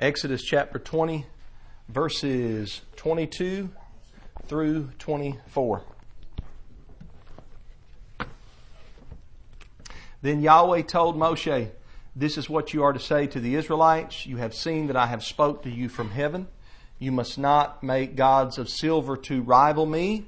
Exodus chapter 20, verses 22 through 24. Then Yahweh told Moshe, This is what you are to say to the Israelites. You have seen that I have spoke to you from heaven. You must not make gods of silver to rival me.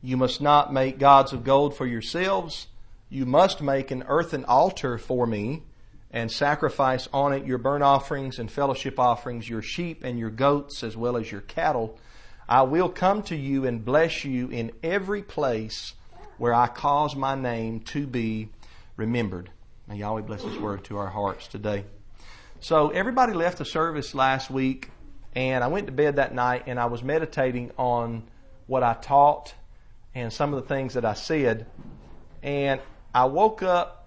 You must not make gods of gold for yourselves. You must make an earthen altar for me and sacrifice on it your burnt offerings and fellowship offerings, your sheep and your goats, as well as your cattle. I will come to you and bless you in every place where I cause my name to be remembered. May Yahweh bless His word to our hearts today. So, everybody left the service last week, and I went to bed that night and I was meditating on what I taught and some of the things that I said. And I woke up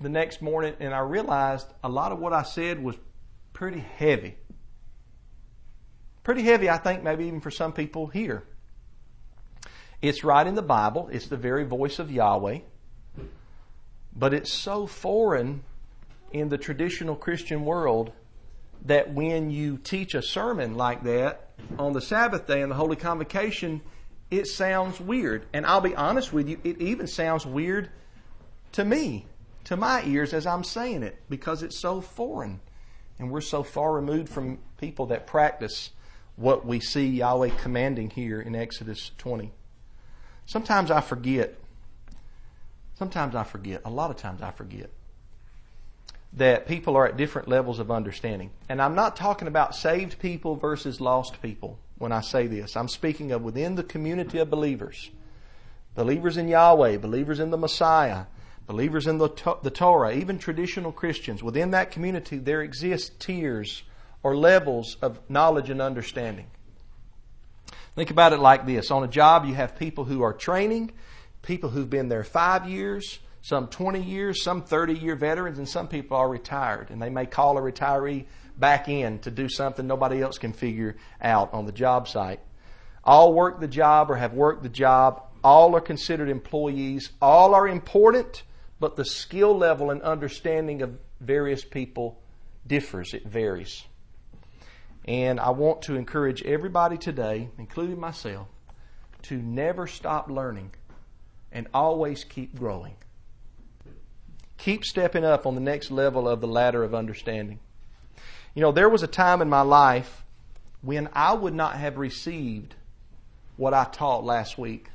the next morning and I realized a lot of what I said was pretty heavy. Pretty heavy, I think, maybe even for some people here. It's right in the Bible, it's the very voice of Yahweh, but it's so foreign in the traditional Christian world that when you teach a sermon like that on the Sabbath day in the Holy Convocation, it sounds weird. And I'll be honest with you, it even sounds weird to me to my ears as I'm saying it because it's so foreign. And we're so far removed from people that practice what we see Yahweh commanding here in Exodus 20. Sometimes I forget. Sometimes I forget. A lot of times I forget that people are at different levels of understanding. And I'm not talking about saved people versus lost people when I say this. I'm speaking of within the community of believers. Believers in Yahweh, believers in the Messiah, believers in the, the Torah, even traditional Christians, within that community there exist tiers or levels of knowledge and understanding. Think about it like this. On a job, you have people who are training, people who've been there five years, some 20 years, some 30 year veterans, and some people are retired. And they may call a retiree back in to do something nobody else can figure out on the job site. All work the job or have worked the job. All are considered employees. All are important but the skill level and understanding of various people differs, it varies. And I want to encourage everybody today, including myself, to never stop learning and always keep growing. Keep stepping up on the next level of the ladder of understanding. You know, there was a time in my life when I would not have received what I taught last week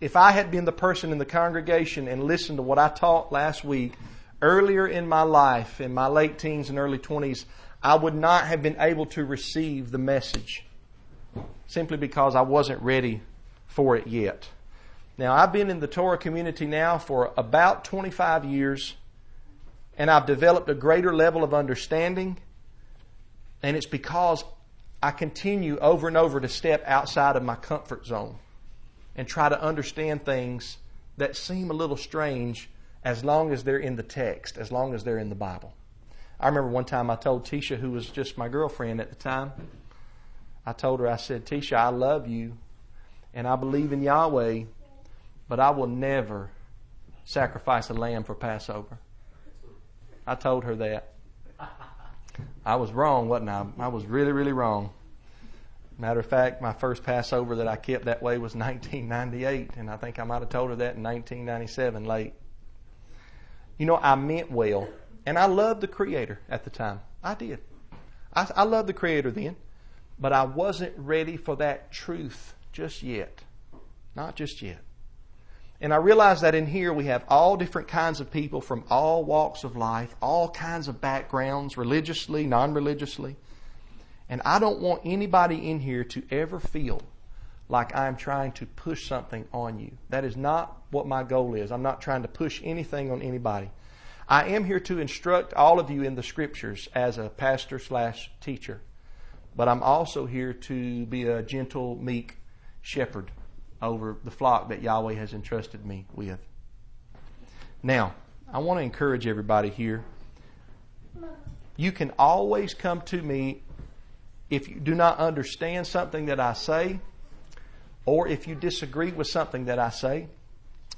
if I had been the person in the congregation and listened to what I taught last week, earlier in my life, in my late teens and early 20s, I would not have been able to receive the message simply because I wasn't ready for it yet. Now, I've been in the Torah community now for about 25 years, and I've developed a greater level of understanding, and it's because I continue over and over to step outside of my comfort zone and try to understand things that seem a little strange as long as they're in the text, as long as they're in the Bible. I remember one time I told Tisha, who was just my girlfriend at the time, I told her, I said, Tisha, I love you and I believe in Yahweh, but I will never sacrifice a lamb for Passover. I told her that. I was wrong, wasn't I? I was really, really wrong. Matter of fact, my first Passover that I kept that way was 1998, and I think I might have told her that in 1997 late. You know, I meant well, and I loved the Creator at the time. I did. I, I loved the Creator then, but I wasn't ready for that truth just yet. Not just yet. And I realize that in here we have all different kinds of people from all walks of life, all kinds of backgrounds, religiously, non religiously. And I don't want anybody in here to ever feel like I'm trying to push something on you. That is not what my goal is. I'm not trying to push anything on anybody. I am here to instruct all of you in the scriptures as a pastor slash teacher. But I'm also here to be a gentle, meek shepherd over the flock that Yahweh has entrusted me with. Now, I want to encourage everybody here. You can always come to me if you do not understand something that I say, or if you disagree with something that I say,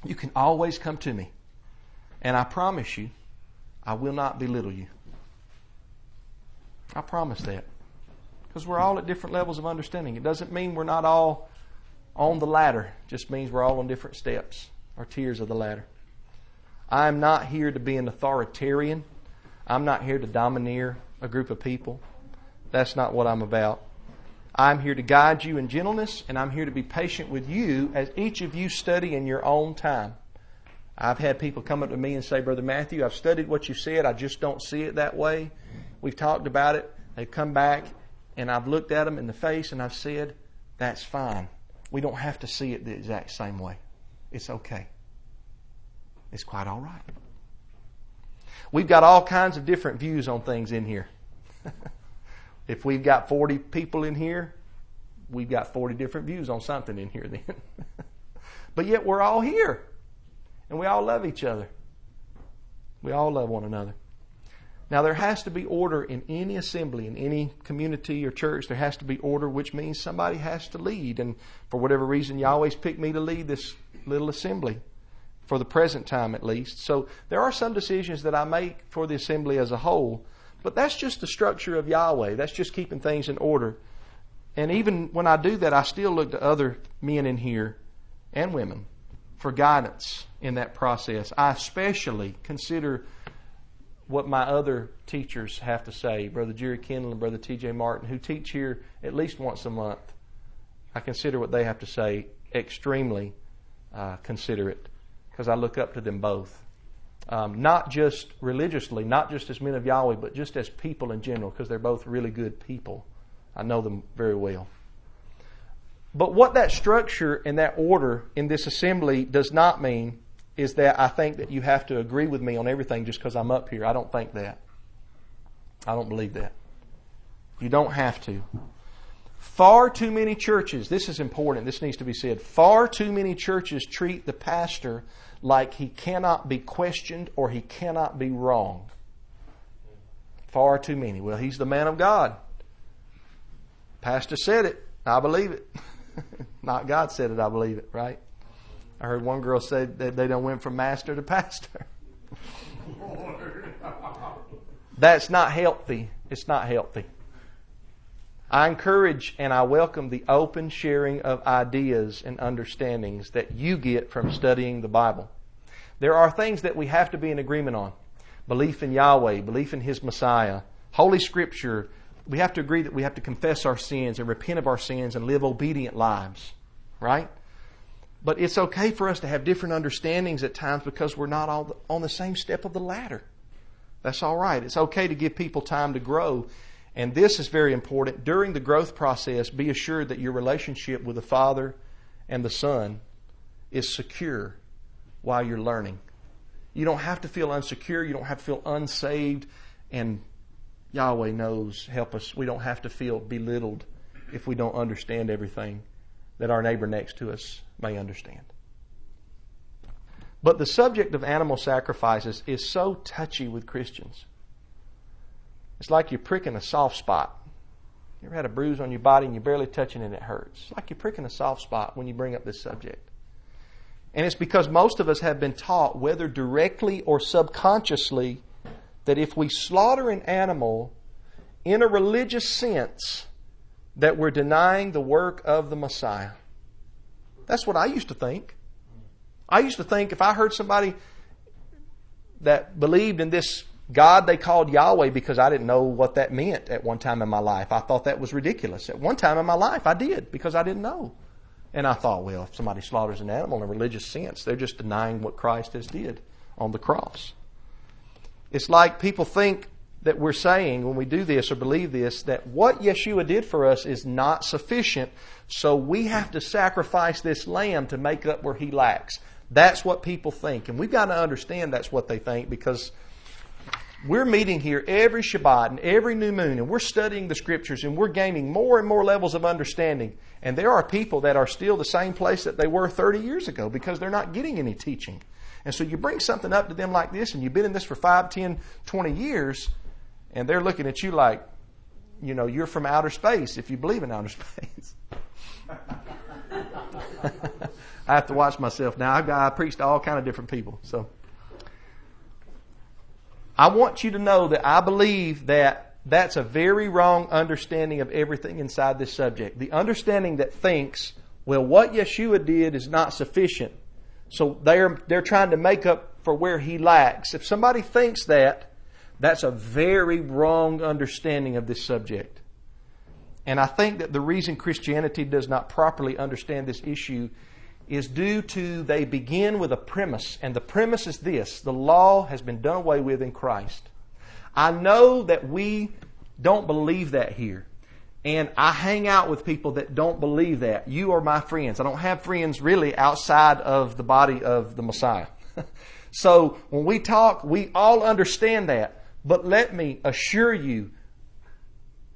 you can always come to me. And I promise you, I will not belittle you. I promise that. Because we're all at different levels of understanding. It doesn't mean we're not all on the ladder, it just means we're all on different steps or tiers of the ladder. I'm not here to be an authoritarian. I'm not here to domineer a group of people. That's not what I'm about. I'm here to guide you in gentleness, and I'm here to be patient with you as each of you study in your own time. I've had people come up to me and say, Brother Matthew, I've studied what you said. I just don't see it that way. We've talked about it. They've come back, and I've looked at them in the face and I've said, That's fine. We don't have to see it the exact same way. It's okay. It's quite all right. We've got all kinds of different views on things in here. if we've got 40 people in here, we've got 40 different views on something in here then. but yet we're all here. And we all love each other. We all love one another. Now, there has to be order in any assembly, in any community or church. There has to be order, which means somebody has to lead. And for whatever reason, you always pick me to lead this little assembly for the present time at least. So there are some decisions that I make for the assembly as a whole, but that's just the structure of Yahweh. That's just keeping things in order. And even when I do that, I still look to other men in here and women for guidance in that process. I especially consider what my other teachers have to say, Brother Jerry Kendall and Brother T.J. Martin, who teach here at least once a month. I consider what they have to say extremely uh, considerate because I look up to them both. Um, not just religiously, not just as men of Yahweh, but just as people in general, because they're both really good people. I know them very well. But what that structure and that order in this assembly does not mean is that I think that you have to agree with me on everything just because I'm up here. I don't think that. I don't believe that. You don't have to. Far too many churches, this is important, this needs to be said. Far too many churches treat the pastor like he cannot be questioned or he cannot be wrong. Far too many. Well, he's the man of God. Pastor said it. I believe it. Not God said it, I believe it, right? I heard one girl say that they don't went from master to pastor. That's not healthy. It's not healthy. I encourage and I welcome the open sharing of ideas and understandings that you get from studying the Bible. There are things that we have to be in agreement on. Belief in Yahweh, belief in His Messiah, Holy Scripture. We have to agree that we have to confess our sins and repent of our sins and live obedient lives. Right? But it's okay for us to have different understandings at times because we're not all on the same step of the ladder. That's all right. It's okay to give people time to grow and this is very important. During the growth process, be assured that your relationship with the Father and the Son is secure while you're learning. You don't have to feel unsecure. You don't have to feel unsaved. And Yahweh knows, help us. We don't have to feel belittled if we don't understand everything that our neighbor next to us may understand. But the subject of animal sacrifices is so touchy with Christians. It's like you're pricking a soft spot. You ever had a bruise on your body and you're barely touching it and it hurts? It's like you're pricking a soft spot when you bring up this subject. And it's because most of us have been taught, whether directly or subconsciously, that if we slaughter an animal in a religious sense, that we're denying the work of the Messiah. That's what I used to think. I used to think if I heard somebody that believed in this God they called Yahweh because I didn't know what that meant at one time in my life. I thought that was ridiculous. At one time in my life, I did because I didn't know. And I thought, well, if somebody slaughters an animal in a religious sense, they're just denying what Christ has did on the cross. It's like people think that we're saying when we do this or believe this that what Yeshua did for us is not sufficient, so we have to sacrifice this lamb to make up where he lacks. That's what people think. And we've got to understand that's what they think because we're meeting here every Shabbat and every new moon, and we're studying the scriptures, and we're gaining more and more levels of understanding. And there are people that are still the same place that they were 30 years ago because they're not getting any teaching. And so you bring something up to them like this, and you've been in this for 5, 10, 20 years, and they're looking at you like, you know, you're from outer space if you believe in outer space. I have to watch myself now. I've got, I preach to all kind of different people, so. I want you to know that I believe that that's a very wrong understanding of everything inside this subject. The understanding that thinks, well, what Yeshua did is not sufficient. So they're, they're trying to make up for where he lacks. If somebody thinks that, that's a very wrong understanding of this subject. And I think that the reason Christianity does not properly understand this issue is due to they begin with a premise, and the premise is this the law has been done away with in Christ. I know that we don't believe that here. And I hang out with people that don't believe that. You are my friends. I don't have friends really outside of the body of the Messiah. so when we talk, we all understand that. But let me assure you,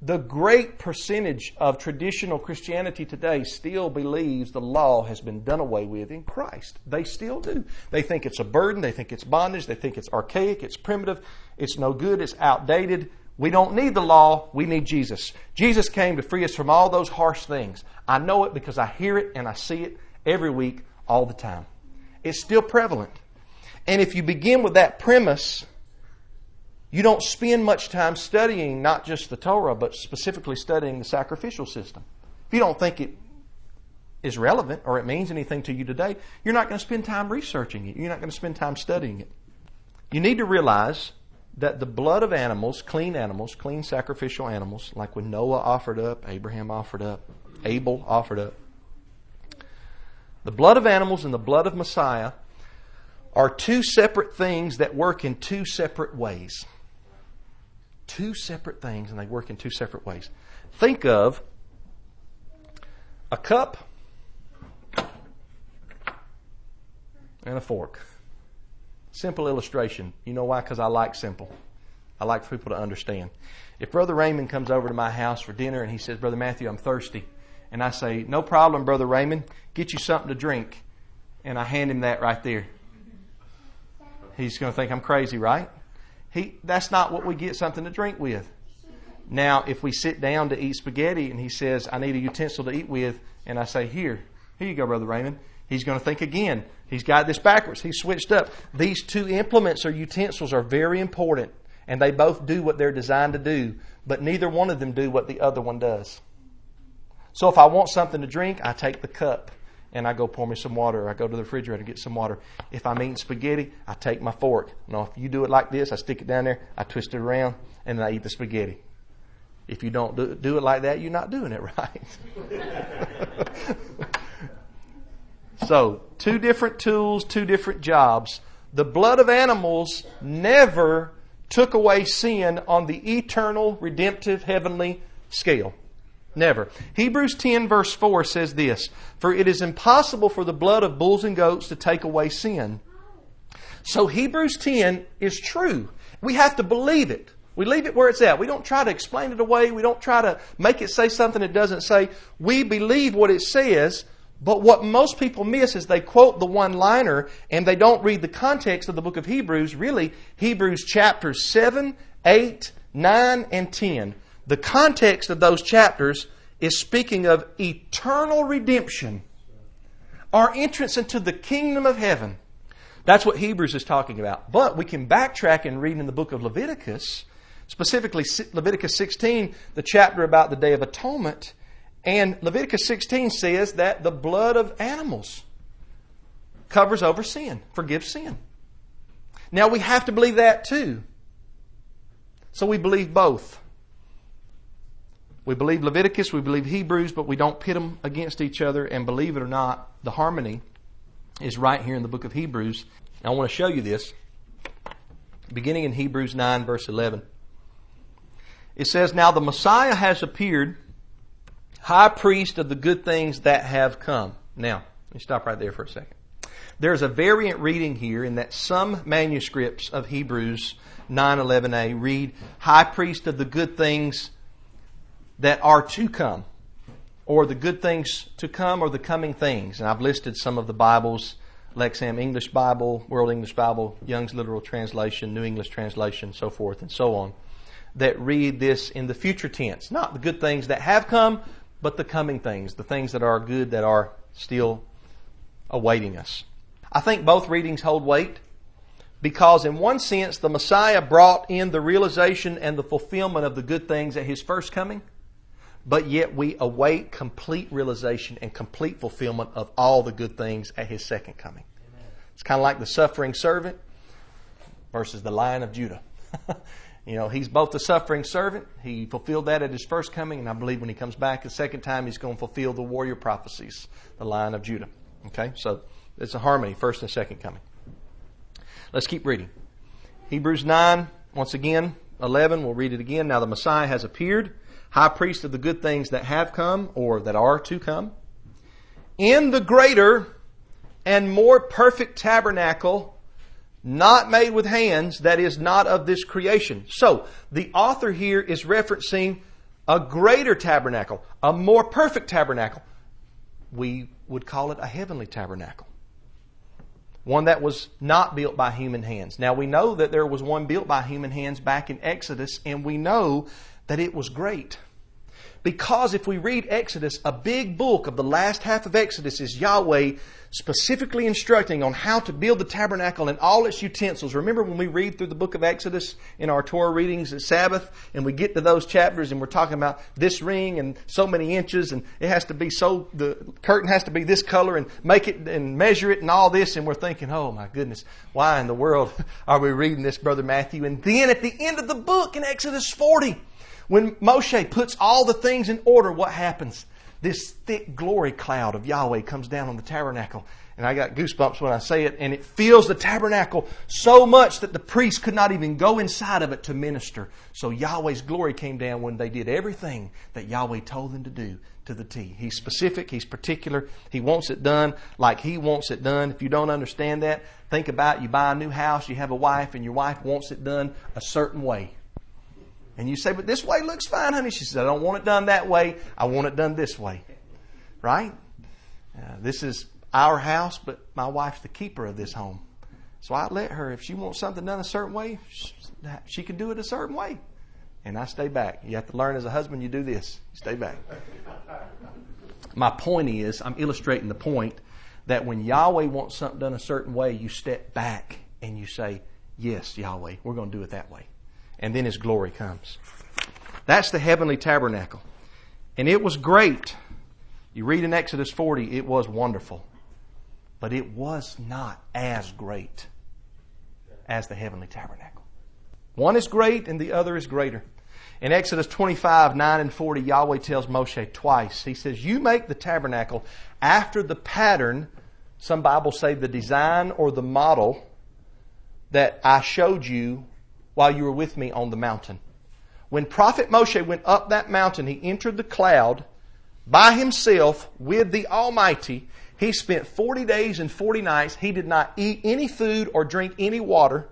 the great percentage of traditional Christianity today still believes the law has been done away with in Christ. They still do. They think it's a burden. They think it's bondage. They think it's archaic. It's primitive. It's no good. It's outdated. We don't need the law. We need Jesus. Jesus came to free us from all those harsh things. I know it because I hear it and I see it every week, all the time. It's still prevalent. And if you begin with that premise, you don't spend much time studying not just the Torah, but specifically studying the sacrificial system. If you don't think it is relevant or it means anything to you today, you're not going to spend time researching it. You're not going to spend time studying it. You need to realize that the blood of animals, clean animals, clean sacrificial animals, like when Noah offered up, Abraham offered up, Abel offered up, the blood of animals and the blood of Messiah are two separate things that work in two separate ways. Two separate things, and they work in two separate ways. Think of a cup and a fork. Simple illustration. You know why? Because I like simple. I like for people to understand. If Brother Raymond comes over to my house for dinner and he says, Brother Matthew, I'm thirsty, and I say, No problem, Brother Raymond, get you something to drink, and I hand him that right there, he's going to think I'm crazy, right? He, that's not what we get something to drink with. Now, if we sit down to eat spaghetti and he says, I need a utensil to eat with, and I say, Here, here you go, Brother Raymond, He's going to think again. He's got this backwards. He's switched up. These two implements or utensils are very important, and they both do what they're designed to do, but neither one of them do what the other one does. So if I want something to drink, I take the cup and I go pour me some water. I go to the refrigerator and get some water. If I'm eating spaghetti, I take my fork. Now, if you do it like this, I stick it down there, I twist it around, and then I eat the spaghetti. If you don't do, do it like that, you're not doing it right. So, two different tools, two different jobs. The blood of animals never took away sin on the eternal, redemptive, heavenly scale. Never. Hebrews 10, verse 4 says this For it is impossible for the blood of bulls and goats to take away sin. So Hebrews 10 is true. We have to believe it. We leave it where it's at. We don't try to explain it away. We don't try to make it say something it doesn't say. We believe what it says but what most people miss is they quote the one liner and they don't read the context of the book of Hebrews. Really, Hebrews chapters 7, 8, 9, and 10. The context of those chapters is speaking of eternal redemption, our entrance into the kingdom of heaven. That's what Hebrews is talking about. But we can backtrack and read in the book of Leviticus, specifically Leviticus 16, the chapter about the Day of Atonement and Leviticus 16 says that the blood of animals covers over sin, forgives sin. Now we have to believe that too. So we believe both. We believe Leviticus, we believe Hebrews, but we don't pit them against each other. And believe it or not, the harmony is right here in the book of Hebrews. I want to show you this. Beginning in Hebrews 9, verse 11. It says, Now the Messiah has appeared high priest of the good things that have come. Now, let me stop right there for a second. There's a variant reading here in that some manuscripts of Hebrews 9:11a read high priest of the good things that are to come or the good things to come or the coming things. And I've listed some of the Bibles Lexham English Bible, World English Bible, Young's Literal Translation, New English Translation, so forth and so on, that read this in the future tense. Not the good things that have come, but the coming things, the things that are good that are still awaiting us. I think both readings hold weight Because, in one sense, the Messiah brought in the realization and the fulfillment of the good things at his first coming, but yet we await complete realization and complete fulfillment of all the good things at his second coming. Amen. It's kind of like the suffering servant versus the lion of Judah. you know, he's both the suffering servant. He fulfilled that at his first coming, and I believe when he comes back the second time, he's going to fulfill the warrior prophecies, the lion of Judah. Okay, so it's a harmony, first and second coming. Let's keep reading. Hebrews 9, once again, 11, we'll read it again. Now the Messiah has appeared, high priest of the good things that have come or that are to come, in the greater and more perfect tabernacle, not made with hands, that is not of this creation. So, the author here is referencing a greater tabernacle, a more perfect tabernacle. We would call it a heavenly tabernacle one that was not built by human hands. Now we know that there was one built by human hands back in Exodus, and we know that it was great. Because if we read Exodus, a big book of the last half of Exodus is Yahweh specifically instructing on how to build the tabernacle and all its utensils. Remember when we read through the book of Exodus in our Torah readings at Sabbath and we get to those chapters and we're talking about this ring and so many inches and it has to be so, the curtain has to be this color and make it and measure it and all this and we're thinking, oh my goodness, why in the world are we reading this, Brother Matthew? And then at the end of the book in Exodus 40, when Moshe puts all the things in order, what happens? This thick glory cloud of Yahweh comes down on the tabernacle. And I got goosebumps when I say it, and it fills the tabernacle so much that the priests could not even go inside of it to minister. So Yahweh's glory came down when they did everything that Yahweh told them to do to the T. He's specific, He's particular, He wants it done like He wants it done. If you don't understand that, think about it. you buy a new house, you have a wife, and your wife wants it done a certain way. And you say, but this way looks fine, honey. She says, I don't want it done that way. I want it done this way. Right? Uh, this is our house, but my wife's the keeper of this home. So I let her, if she wants something done a certain way, she can do it a certain way. And I stay back. You have to learn as a husband, you do this. Stay back. My point is, I'm illustrating the point that when Yahweh wants something done a certain way, you step back and you say, Yes, Yahweh, we're going to do it that way and then His glory comes. That's the heavenly tabernacle. And it was great. You read in Exodus 40, it was wonderful. But it was not as great as the heavenly tabernacle. One is great and the other is greater. In Exodus 25, 9 and 40, Yahweh tells Moshe twice. He says, You make the tabernacle after the pattern, some Bibles say the design or the model that I showed you while you were with me on the mountain. When Prophet Moshe went up that mountain, he entered the cloud by himself with the Almighty. He spent 40 days and 40 nights. He did not eat any food or drink any water.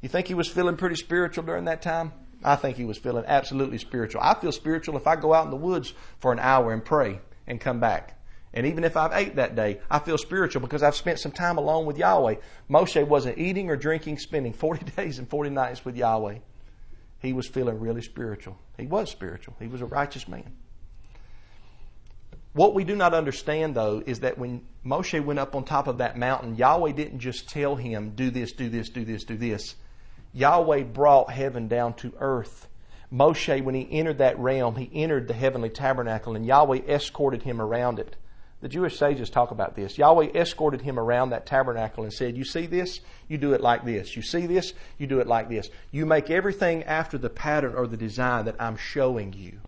You think he was feeling pretty spiritual during that time? I think he was feeling absolutely spiritual. I feel spiritual if I go out in the woods for an hour and pray and come back. And even if I've ate that day, I feel spiritual because I've spent some time alone with Yahweh. Moshe wasn't eating or drinking, spending 40 days and 40 nights with Yahweh. He was feeling really spiritual. He was spiritual. He was a righteous man. What we do not understand, though, is that when Moshe went up on top of that mountain, Yahweh didn't just tell him, do this, do this, do this, do this. Yahweh brought heaven down to earth. Moshe, when he entered that realm, he entered the heavenly tabernacle, and Yahweh escorted him around it. The Jewish sages talk about this. Yahweh escorted him around that tabernacle and said, You see this? You do it like this. You see this? You do it like this. You make everything after the pattern or the design that I'm showing you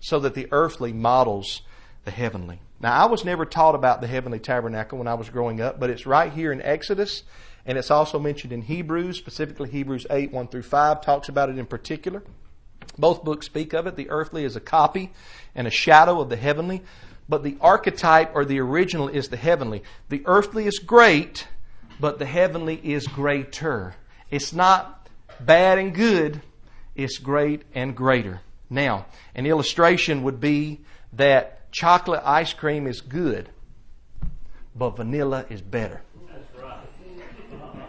so that the earthly models the heavenly. Now, I was never taught about the heavenly tabernacle when I was growing up, but it's right here in Exodus, and it's also mentioned in Hebrews, specifically Hebrews 8 1 through 5 talks about it in particular. Both books speak of it. The earthly is a copy and a shadow of the heavenly but the archetype or the original is the heavenly. The earthly is great, but the heavenly is greater. It's not bad and good, it's great and greater. Now, an illustration would be that chocolate ice cream is good, but vanilla is better.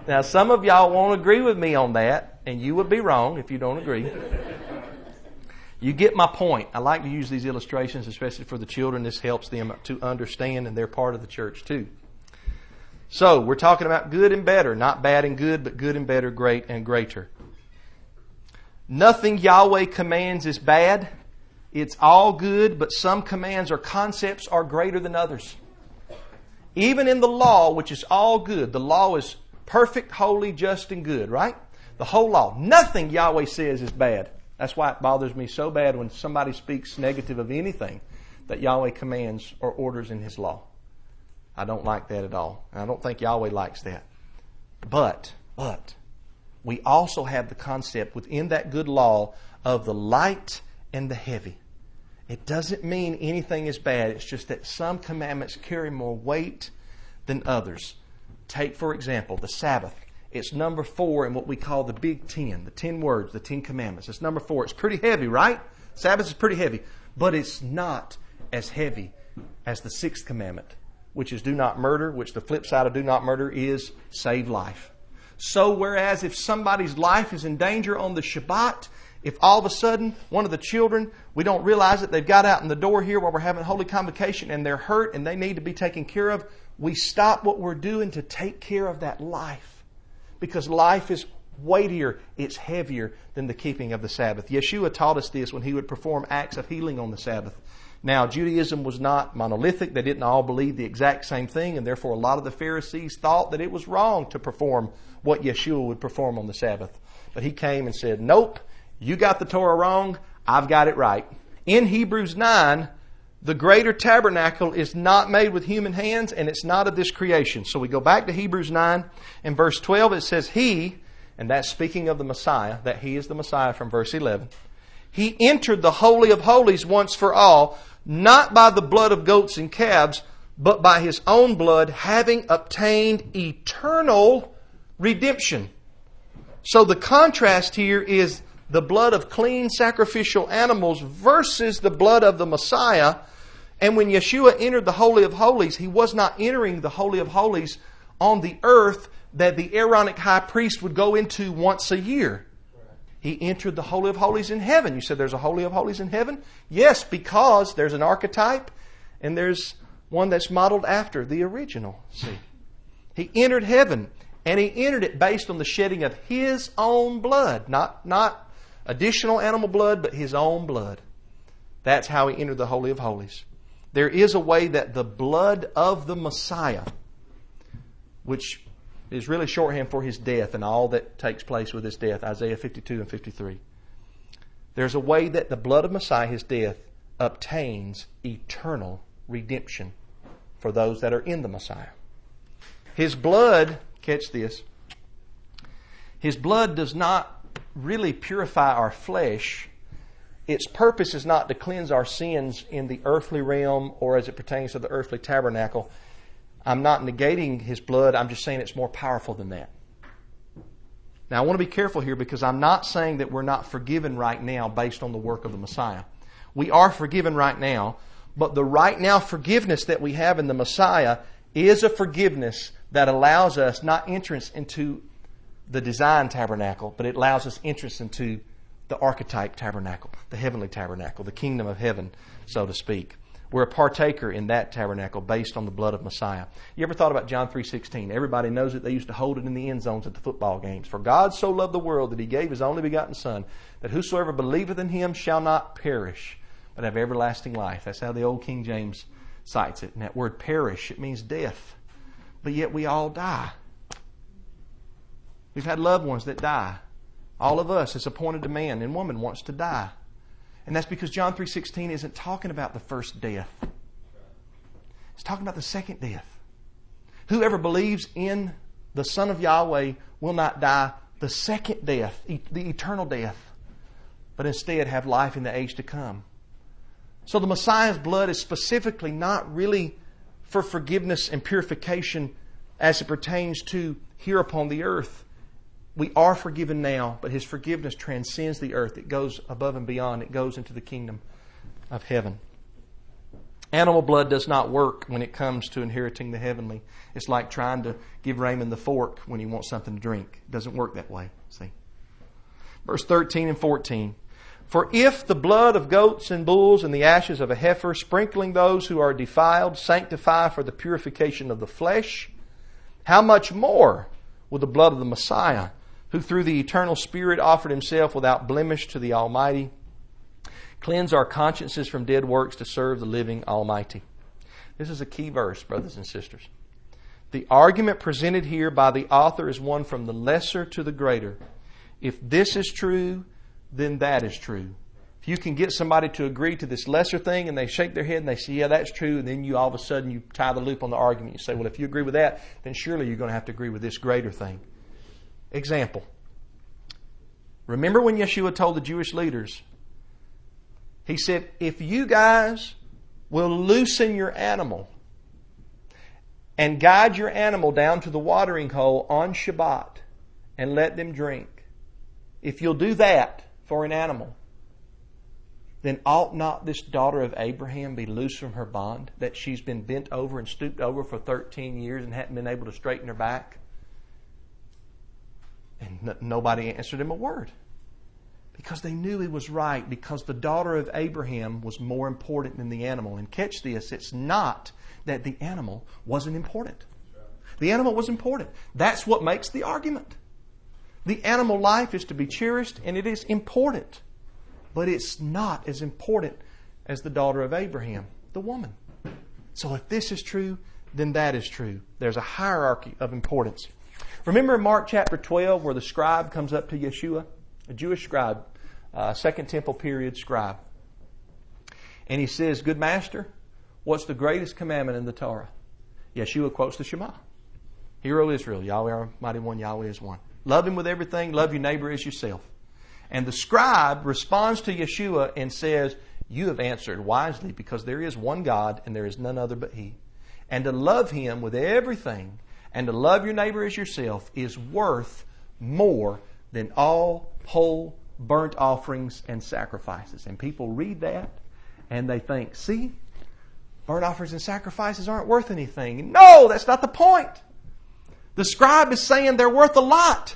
Now, some of y'all won't agree with me on that, and you would be wrong if you don't agree. You get my point. I like to use these illustrations, especially for the children. This helps them to understand, and they're part of the church too. So, we're talking about good and better, not bad and good, but good and better, great and greater. Nothing Yahweh commands is bad. It's all good, but some commands or concepts are greater than others. Even in the law, which is all good, the law is perfect, holy, just, and good, right? The whole law. Nothing Yahweh says is bad. That's why it bothers me so bad when somebody speaks negative of anything that Yahweh commands or orders in His law. I don't like that at all. And I don't think Yahweh likes that. But, but, we also have the concept within that good law of the light and the heavy. It doesn't mean anything is bad. It's just that some commandments carry more weight than others. Take, for example, the Sabbath. It's number four in what we call the Big Ten, the ten words, the Ten Commandments. It's number four. It's pretty heavy, right? Sabbath is pretty heavy, but it's not as heavy as the sixth commandment, which is do not murder, which the flip side of do not murder is save life. So, whereas if somebody's life is in danger on the Shabbat, if all of a sudden one of the children, we don't realize that they've got out in the door here while we're having holy convocation and they're hurt and they need to be taken care of, we stop what we're doing to take care of that life because life is weightier, it's heavier than the keeping of the Sabbath. Yeshua taught us this when he would perform acts of healing on the Sabbath. Now, Judaism was not monolithic. They didn't all believe the exact same thing, and therefore a lot of the Pharisees thought that it was wrong to perform what Yeshua would perform on the Sabbath. But he came and said, Nope, you got the Torah wrong, I've got it right. In Hebrews 9, the greater tabernacle is not made with human hands and it's not of this creation. So we go back to Hebrews 9 and verse 12 it says, He, and that's speaking of the Messiah, that He is the Messiah from verse 11. He entered the Holy of Holies once for all, not by the blood of goats and calves, but by His own blood, having obtained eternal redemption. So the contrast here is the blood of clean sacrificial animals versus the blood of the Messiah and when Yeshua entered the Holy of Holies, he was not entering the Holy of Holies on the earth that the Aaronic high priest would go into once a year. He entered the Holy of Holies in heaven. You said there's a Holy of Holies in heaven? Yes, because there's an archetype and there's one that's modeled after the original. See? He entered heaven and he entered it based on the shedding of his own blood, not, not additional animal blood, but his own blood. That's how he entered the Holy of Holies there is a way that the blood of the Messiah, which is really shorthand for his death and all that takes place with his death, Isaiah 52 and 53. There's a way that the blood of Messiah, his death, obtains eternal redemption for those that are in the Messiah. His blood, catch this, his blood does not really purify our flesh its purpose is not to cleanse our sins in the earthly realm or as it pertains to the earthly tabernacle. I'm not negating his blood, I'm just saying it's more powerful than that. Now, I want to be careful here because I'm not saying that we're not forgiven right now based on the work of the Messiah. We are forgiven right now, but the right now forgiveness that we have in the Messiah is a forgiveness that allows us not entrance into the design tabernacle, but it allows us entrance into the archetype tabernacle, the heavenly tabernacle, the kingdom of heaven, so to speak. We're a partaker in that tabernacle based on the blood of Messiah. You ever thought about John 3.16? Everybody knows it. They used to hold it in the end zones at the football games. For God so loved the world that he gave his only begotten Son, that whosoever believeth in him shall not perish, but have everlasting life. That's how the old King James cites it. And that word perish, it means death. But yet we all die. We've had loved ones that die. All of us, as appointed to man and woman, wants to die. And that's because John 3.16 isn't talking about the first death. It's talking about the second death. Whoever believes in the Son of Yahweh will not die the second death, the eternal death, but instead have life in the age to come. So the Messiah's blood is specifically not really for forgiveness and purification as it pertains to here upon the earth we are forgiven now, but His forgiveness transcends the earth. It goes above and beyond, it goes into the kingdom of heaven. Animal blood does not work when it comes to inheriting the heavenly. It's like trying to give Raymond the fork when he wants something to drink. It doesn't work that way. See? Verse 13 and 14. For if the blood of goats and bulls and the ashes of a heifer, sprinkling those who are defiled, sanctify for the purification of the flesh, how much more will the blood of the Messiah, who through the eternal Spirit offered himself without blemish to the Almighty, cleanse our consciences from dead works to serve the living Almighty? This is a key verse, brothers and sisters. The argument presented here by the author is one from the lesser to the greater. If this is true, then that is true. If you can get somebody to agree to this lesser thing and they shake their head and they say, yeah, that's true, and then you all of a sudden you tie the loop on the argument. You say, well, if you agree with that, then surely you're going to have to agree with this greater thing. Example. Remember when Yeshua told the Jewish leaders, he said, if you guys will loosen your animal and guide your animal down to the watering hole on Shabbat and let them drink, if you'll do that for an animal, then ought not this daughter of Abraham be loose from her bond that she's been bent over and stooped over for 13 years and hadn't been able to straighten her back? And nobody answered him a word because they knew he was right, because the daughter of Abraham was more important than the animal. And catch this it's not that the animal wasn't important. The animal was important. That's what makes the argument. The animal life is to be cherished and it is important but it's not as important as the daughter of Abraham, the woman. So if this is true, then that is true. There's a hierarchy of importance. Remember Mark chapter 12 where the scribe comes up to Yeshua? A Jewish scribe, uh, Second Temple period scribe. And he says, Good master, what's the greatest commandment in the Torah? Yeshua quotes the Shema. Hear, O Israel, Yahweh our mighty one, Yahweh is one. Love him with everything, love your neighbor as yourself. And the scribe responds to Yeshua and says, You have answered wisely because there is one God and there is none other but He. And to love Him with everything and to love your neighbor as yourself is worth more than all whole burnt offerings and sacrifices. And people read that and they think, See, burnt offerings and sacrifices aren't worth anything. No, that's not the point. The scribe is saying they're worth a lot.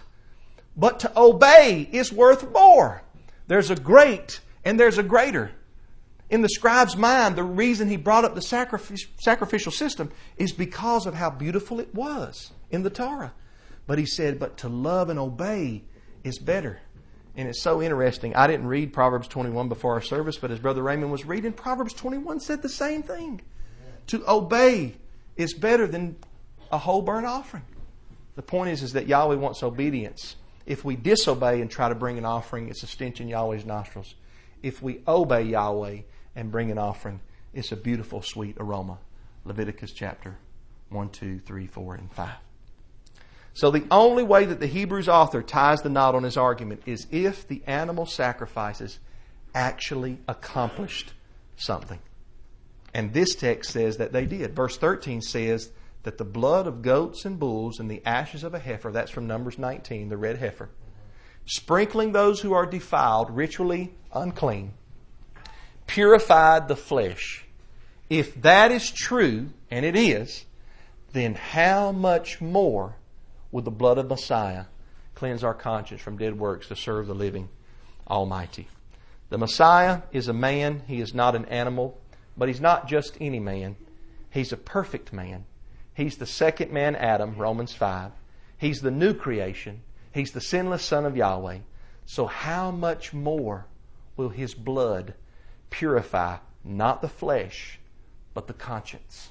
But to obey is worth more. There's a great and there's a greater. In the scribe's mind, the reason he brought up the sacrificial system is because of how beautiful it was in the Torah. But he said, but to love and obey is better. And it's so interesting. I didn't read Proverbs 21 before our service, but as Brother Raymond was reading, Proverbs 21 said the same thing. To obey is better than a whole burnt offering. The point is, is that Yahweh wants obedience. If we disobey and try to bring an offering, it's a stench in Yahweh's nostrils. If we obey Yahweh and bring an offering, it's a beautiful, sweet aroma. Leviticus chapter 1, 2, 3, 4, and 5. So the only way that the Hebrews author ties the knot on his argument is if the animal sacrifices actually accomplished something. And this text says that they did. Verse 13 says that the blood of goats and bulls and the ashes of a heifer, that's from Numbers 19, the red heifer, sprinkling those who are defiled, ritually unclean, purified the flesh. If that is true, and it is, then how much more will the blood of Messiah cleanse our conscience from dead works to serve the living Almighty? The Messiah is a man, he is not an animal, but he's not just any man. He's a perfect man. He's the second man, Adam, Romans 5. He's the new creation. He's the sinless Son of Yahweh. So, how much more will His blood purify not the flesh, but the conscience,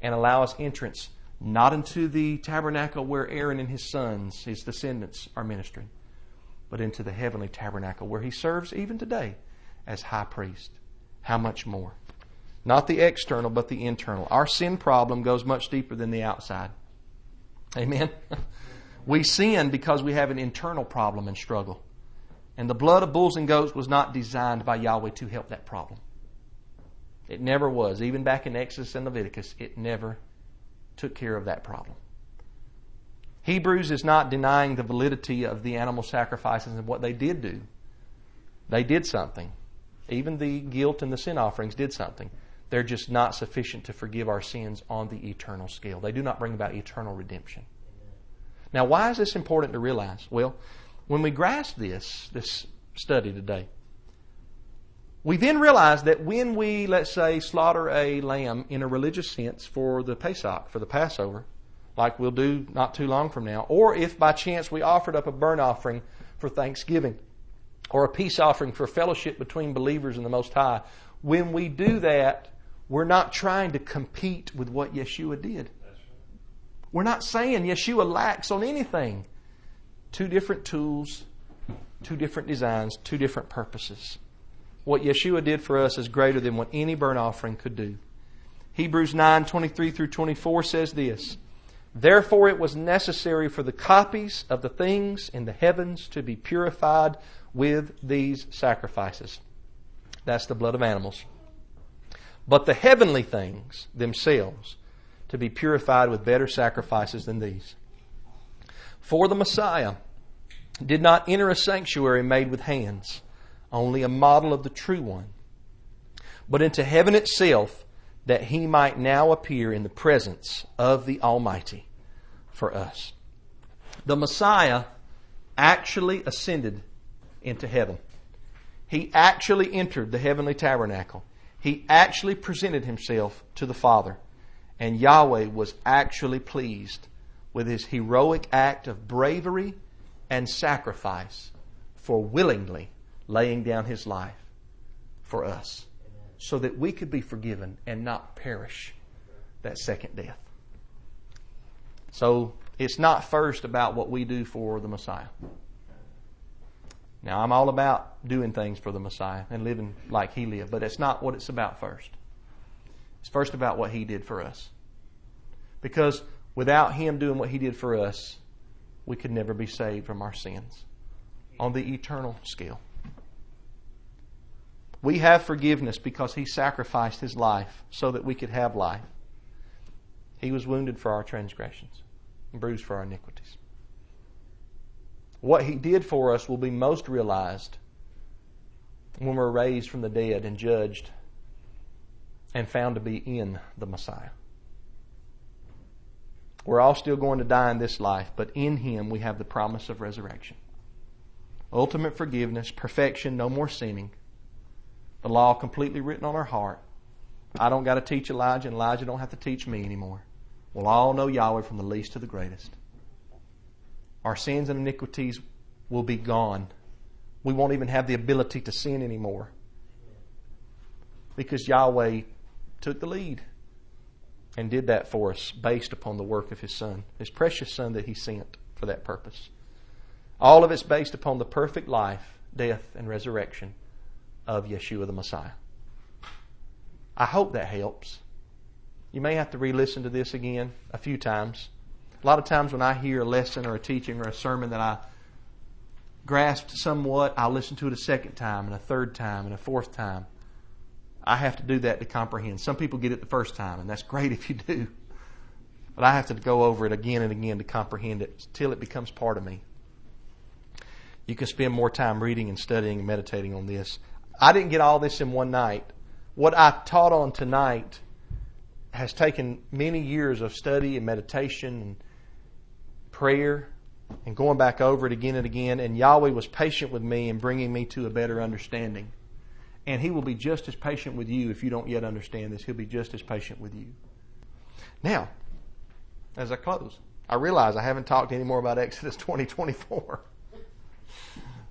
and allow us entrance not into the tabernacle where Aaron and his sons, his descendants, are ministering, but into the heavenly tabernacle where He serves even today as high priest? How much more? Not the external, but the internal. Our sin problem goes much deeper than the outside. Amen? we sin because we have an internal problem and struggle. And the blood of bulls and goats was not designed by Yahweh to help that problem. It never was. Even back in Exodus and Leviticus, it never took care of that problem. Hebrews is not denying the validity of the animal sacrifices and what they did do. They did something. Even the guilt and the sin offerings did something. They're just not sufficient to forgive our sins on the eternal scale. They do not bring about eternal redemption. Now, why is this important to realize? Well, when we grasp this, this study today, we then realize that when we, let's say, slaughter a lamb in a religious sense for the Pesach, for the Passover, like we'll do not too long from now, or if by chance we offered up a burnt offering for thanksgiving or a peace offering for fellowship between believers in the Most High, when we do that, we're not trying to compete with what Yeshua did. We're not saying Yeshua lacks on anything. Two different tools, two different designs, two different purposes. What Yeshua did for us is greater than what any burnt offering could do. Hebrews 9 23 through 24 says this Therefore it was necessary for the copies of the things in the heavens to be purified with these sacrifices. That's the blood of animals. But the heavenly things themselves to be purified with better sacrifices than these. For the Messiah did not enter a sanctuary made with hands, only a model of the true one, but into heaven itself that he might now appear in the presence of the Almighty for us. The Messiah actually ascended into heaven. He actually entered the heavenly tabernacle. He actually presented himself to the Father. And Yahweh was actually pleased with his heroic act of bravery and sacrifice for willingly laying down his life for us so that we could be forgiven and not perish that second death. So it's not first about what we do for the Messiah. Now, I'm all about doing things for the Messiah and living like He lived, but it's not what it's about first. It's first about what He did for us. Because without Him doing what He did for us, we could never be saved from our sins on the eternal scale. We have forgiveness because He sacrificed His life so that we could have life. He was wounded for our transgressions bruised for our iniquities. What He did for us will be most realized when we're raised from the dead and judged and found to be in the Messiah. We're all still going to die in this life, but in Him we have the promise of resurrection. Ultimate forgiveness, perfection, no more sinning, the law completely written on our heart. I don't got to teach Elijah, and Elijah don't have to teach me anymore. We'll all know Yahweh from the least to the greatest. Our sins and iniquities will be gone. We won't even have the ability to sin anymore. Because Yahweh took the lead and did that for us based upon the work of His Son, His precious Son that He sent for that purpose. All of it's based upon the perfect life, death, and resurrection of Yeshua the Messiah. I hope that helps. You may have to re listen to this again a few times. A lot of times when I hear a lesson or a teaching or a sermon that I grasped somewhat, I'll listen to it a second time and a third time and a fourth time. I have to do that to comprehend. Some people get it the first time, and that's great if you do. But I have to go over it again and again to comprehend it till it becomes part of me. You can spend more time reading and studying and meditating on this. I didn't get all this in one night. What I taught on tonight has taken many years of study and meditation and prayer and going back over it again and again. And Yahweh was patient with me in bringing me to a better understanding. And He will be just as patient with you if you don't yet understand this. He'll be just as patient with you. Now, as I close, I realize I haven't talked any more about Exodus 2024.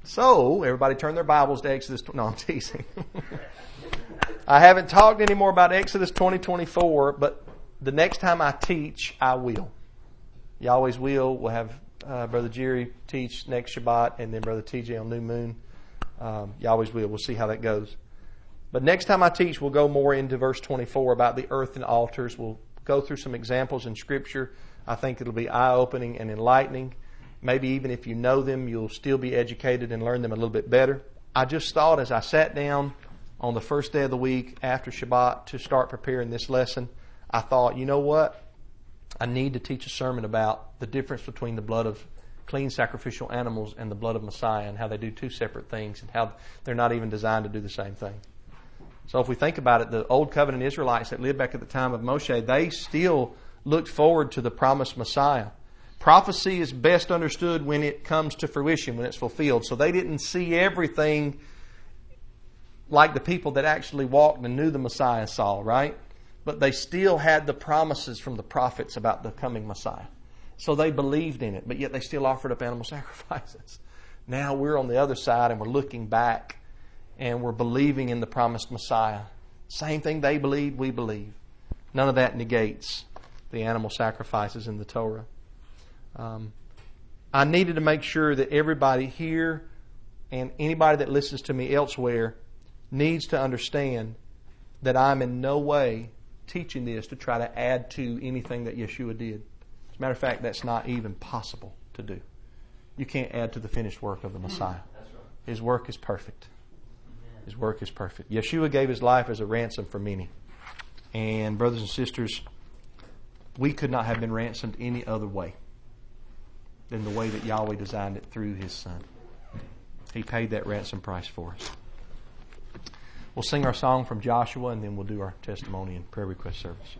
So, everybody turn their Bibles to Exodus. No, I'm teasing. I haven't talked any more about Exodus 2024, but the next time I teach, I will. You always will. We'll have uh, Brother Jerry teach next Shabbat, and then Brother TJ on New Moon. Um, you always will. We'll see how that goes. But next time I teach, we'll go more into verse 24 about the earth and altars. We'll go through some examples in Scripture. I think it'll be eye opening and enlightening. Maybe even if you know them, you'll still be educated and learn them a little bit better. I just thought as I sat down on the first day of the week after Shabbat to start preparing this lesson, I thought, you know what? I need to teach a sermon about the difference between the blood of clean sacrificial animals and the blood of Messiah and how they do two separate things and how they're not even designed to do the same thing. So if we think about it, the old covenant Israelites that lived back at the time of Moshe, they still looked forward to the promised Messiah. Prophecy is best understood when it comes to fruition, when it's fulfilled. So they didn't see everything like the people that actually walked and knew the Messiah saw, right? but they still had the promises from the prophets about the coming Messiah. So they believed in it, but yet they still offered up animal sacrifices. Now we're on the other side and we're looking back and we're believing in the promised Messiah. Same thing they believe, we believe. None of that negates the animal sacrifices in the Torah. Um, I needed to make sure that everybody here and anybody that listens to me elsewhere needs to understand that I'm in no way teaching this to try to add to anything that Yeshua did. Matter of fact, that's not even possible to do. You can't add to the finished work of the Messiah. His work is perfect. His work is perfect. Yeshua gave his life as a ransom for many. And, brothers and sisters, we could not have been ransomed any other way than the way that Yahweh designed it through his Son. He paid that ransom price for us. We'll sing our song from Joshua and then we'll do our testimony and prayer request service.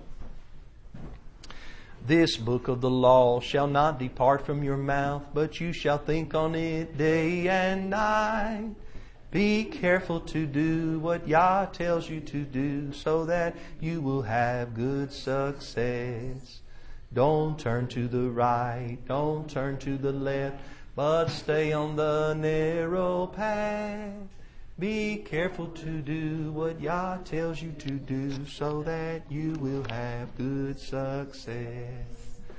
This book of the law shall not depart from your mouth, but you shall think on it day and night. Be careful to do what Yah tells you to do so that you will have good success. Don't turn to the right, don't turn to the left, but stay on the narrow path. Be careful to do what Yah tells you to do so that you will have good success.